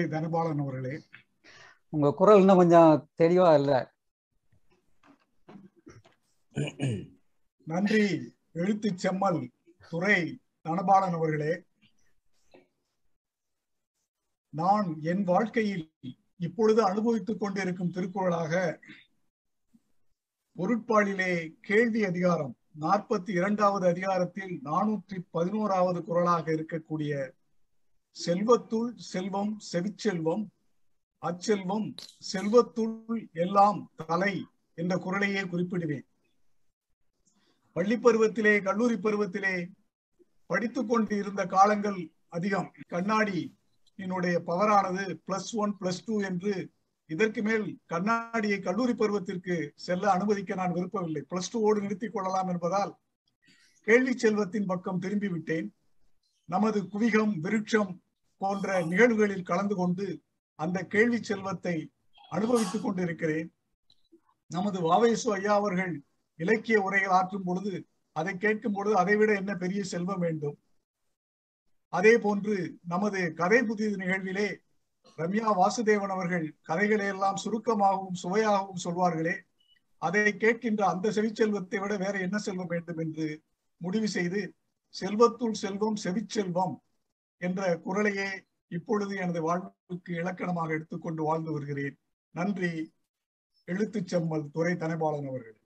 தனபாலன் அவர்களே. உங்க குரல் இன்னும் கொஞ்சம் தெளிவா இல்ல. நன்றி எழுத்து செம்மல் துறை தனபாலன் அவர்களே. நான் என் வாழ்க்கையில் இப்பொழுது அனுபவித்துக் கொண்டிருக்கும் திருக்குறளாக பொருட்பாலிலே கேள்வி அதிகாரம் நாற்பத்தி இரண்டாவது அதிகாரத்தில் நானூற்றி பதினோராவது குரலாக இருக்கக்கூடிய செல்வத்துள் செல்வம் செவிச்செல்வம் அச்செல்வம் செல்வத்துள் எல்லாம் தலை என்ற குரலையே குறிப்பிடுவேன். பள்ளி பருவத்திலே கல்லூரி பருவத்திலே படித்துக் கொண்டு இருந்த காலங்கள் அதிகம். கண்ணாடி என்னுடைய பவரானது பிளஸ் ஒன் பிளஸ் டூ என்று இதற்கு மேல் கண்ணாடியை கல்லூரி பருவத்திற்கு செல்ல அனுமதிக்க நான் விருப்பவில்லை. பிளஸ் டூவோடு நிறுத்திக் கொள்ளலாம் என்பதால் கேள்வி செல்வத்தின் பக்கம் திரும்பி விட்டேன். நமது குவிகம் விருட்சம் போன்ற நிகழ்வுகளில் கலந்து கொண்டு அந்த கேள்வி செல்வத்தை அனுபவித்துக் கொண்டிருக்கிறேன். நமது வாவேசு ஐயா அவர்கள் இலக்கிய உரைகள் ஆற்றும் பொழுது அதை கேட்கும் பொழுது அதை விட என்ன பெரிய செல்வம் வேண்டும்? அதே போன்று நமது கதை புதிது நிகழ்விலே ரம்யா வாசுதேவன் அவர்கள் கதைகளை எல்லாம் சுருக்கமாகவும் சுவையாகவும் சொல்வார்களே. அதை கேட்கின்ற அந்த செவிச்செல்வத்தை விட வேற என்ன செல்வம் வேண்டும் என்று முடிவு செய்து செல்வத்துள் செல்வம் செவிச்செல்வம் என்ற குரலையே இப்பொழுது எனது வாழ்வுக்கு இலக்கணமாக எடுத்துக்கொண்டு வாழ்ந்து வருகிறேன். நன்றி. எழுத்துச் செம்மல் துறை தனபாலன் அவர்கள்.